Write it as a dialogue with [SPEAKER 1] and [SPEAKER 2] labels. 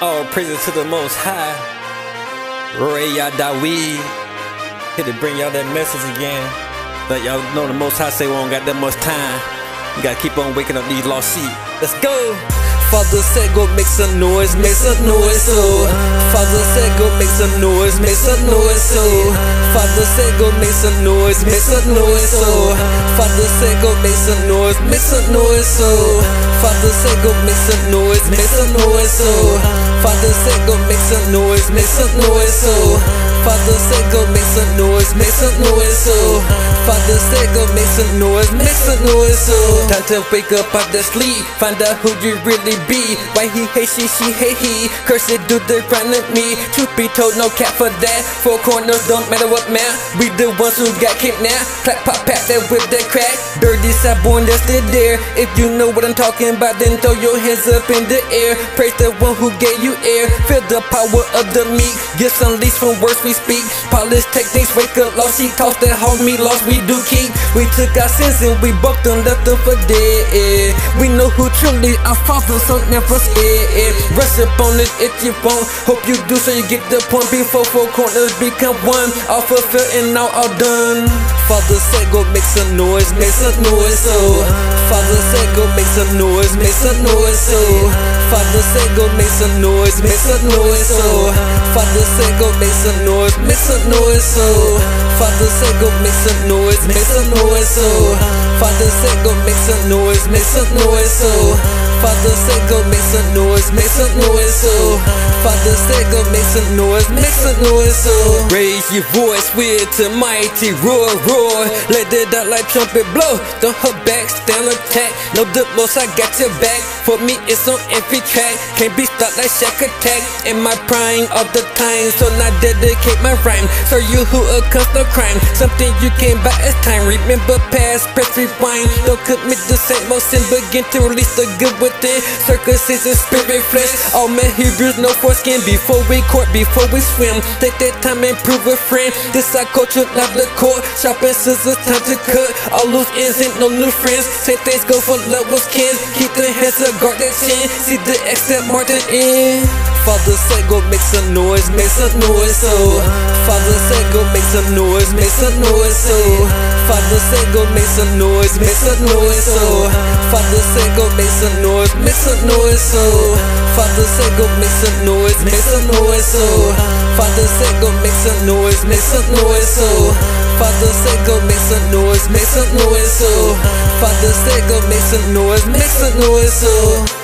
[SPEAKER 1] All praises to the Most High. RoehYah Dawid. Here to bring y'all that message again. But y'all know the Most High say we don't got that much time. You gotta keep on waking up these lost sheep. Let's go! Father said go make some noise, make some noise, so Father said go make some noise, make some noise, so Father said go make some noise, make some noise, so Father said go make some noise, make some noise, so Father said go make some noise, make some noise, so Father said go make some noise, make some noise, so Father said go make some noise, make some noise, so Father said go make some noise, make some noise, so Time to wake up out the sleep, find out who you really be. Why he hate she, she hate he. Curse it, do the grind of me. Truth be told, no cap for that. Four corners don't matter what man. We the ones who got kidnapped. Clap, pop, pat that whip that crack. Dirty side born that's still there. If you know what I'm talking about, then throw your hands up in the air. Praise the one who gave you air. Feel the power of the meek. Gifts unleashed from words we speak. Polish techniques, wake up lost. She tossed that homie lost. We do keep. We took our sins and we both them left them for dead. We know who truly our father, so never scared. Up on it if you want. Hope you do so you get the point before four corners become one. All fulfilled and now all done. Father said go make some noise, make some noise, so Father said go make some noise, make some noise, so Father said go make some noise, make some noise, so. Father said go make some noise, make some noise, so. Father said go make some noise, make some noise, so. Father said go make some noise, make some noise, so Father said go make some noise, make some noise, so. Father said go make some noise, make some noise, so. Raise your voice with a mighty roar, roar Let it out like trumpet blow. Don't hold back, stand attack Know the most I got your back. For me it's on every track. Can't be stopped like Shaq Attack. In my prime all the time So now dedicate my rhyme. So you who accomplished no crime Something you can't buy as time. Remember past, press rewind. Don't commit the same sin Begin to release the good within Circumcision, spirit, flesh. All men Hebrews, no foreskin. Before we court, before we swim. Take that time and prove a friend This our culture, not the court. Sharpen scissors, time to cut. All loose ends ain't no new friends. Say things go for levels, kin Keep the hands up, guard that chin. See the exit, mark the end. Father said go make some noise, make some noise, so. Father said go make some noise, make some noise, so. Father said go make some noise, make some noise, so Father said go make some noise, make some noise, so Father said go make some noise, make some noise, so Father said go make some noise, make some noise, so Father said go make some noise, make some noise, so Father said go make some noise, make some noise, so